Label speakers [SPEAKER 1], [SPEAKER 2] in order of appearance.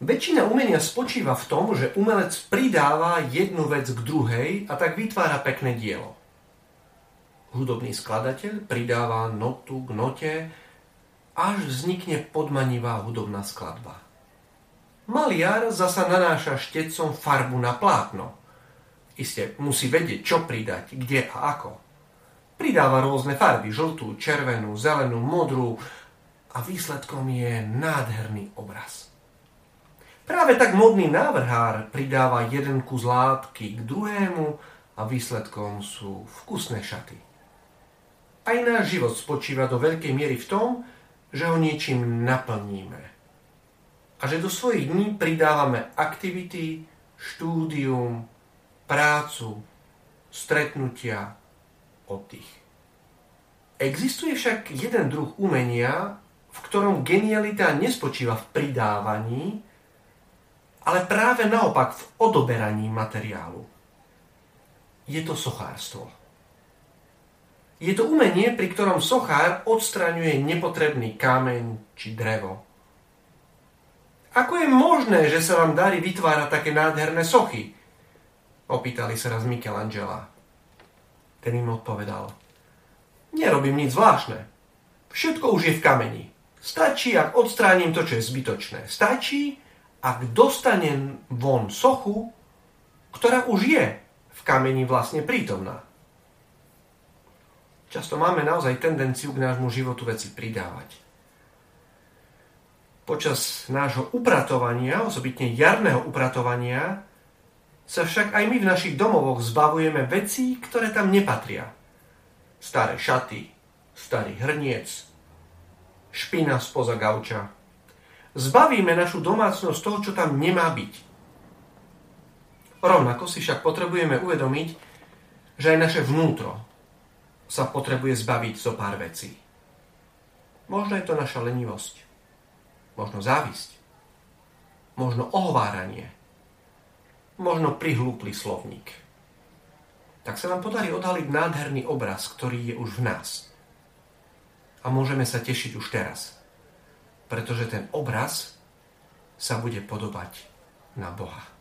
[SPEAKER 1] Väčšina umenia spočíva v tom, že umelec pridáva jednu vec k druhej a tak vytvára pekné dielo. Hudobný skladateľ pridáva notu k note, až vznikne podmanivá hudobná skladba. Maliar zasa nanáša štecom farbu na plátno. Isté musí vedieť, čo pridať, kde a ako. Pridáva rôzne farby, žltú, červenú, zelenú, modrú a výsledkom je nádherný obraz. Práve tak modný návrhár pridáva jeden kus látky k druhému a výsledkom sú vkusné šaty. Aj náš život spočíva do veľkej miery v tom, že ho niečím naplníme. A že do svojich dní pridávame aktivity, štúdium, prácu, stretnutia, oddych. Existuje však jeden druh umenia, v ktorom genialita nespočíva v pridávaní, ale práve naopak v odoberaní materiálu. Je to sochárstvo. Je to umenie, pri ktorom sochár odstraňuje nepotrebný kameň či drevo. Ako je možné, že sa vám darí vytvárať také nádherné sochy? Opýtali sa raz Michelangela. Ten im odpovedal. Nerobím nič zvláštne. Všetko už je v kameni. Stačí, ak odstránim to, čo je zbytočné. Stačí, ak dostanem von sochu, ktorá už je v kameni vlastne prítomná. Často máme naozaj tendenciu k nášmu životu veci pridávať. Počas nášho upratovania, osobitne jarného upratovania, sa však aj my v našich domovoch zbavujeme vecí, ktoré tam nepatria. Staré šaty, starý hrniec, špina spoza gauča, zbavíme našu domácnosť toho, čo tam nemá byť. Rovnako si však potrebujeme uvedomiť, že aj naše vnútro sa potrebuje zbaviť zo pár vecí. Možno je to naša lenivosť, možno závisť, možno ohováranie, možno prihlúplý slovník. Tak sa nám podarí odhaliť nádherný obraz, ktorý je už v nás. A môžeme sa tešiť už teraz pretože ten obraz sa bude podobať na Boha.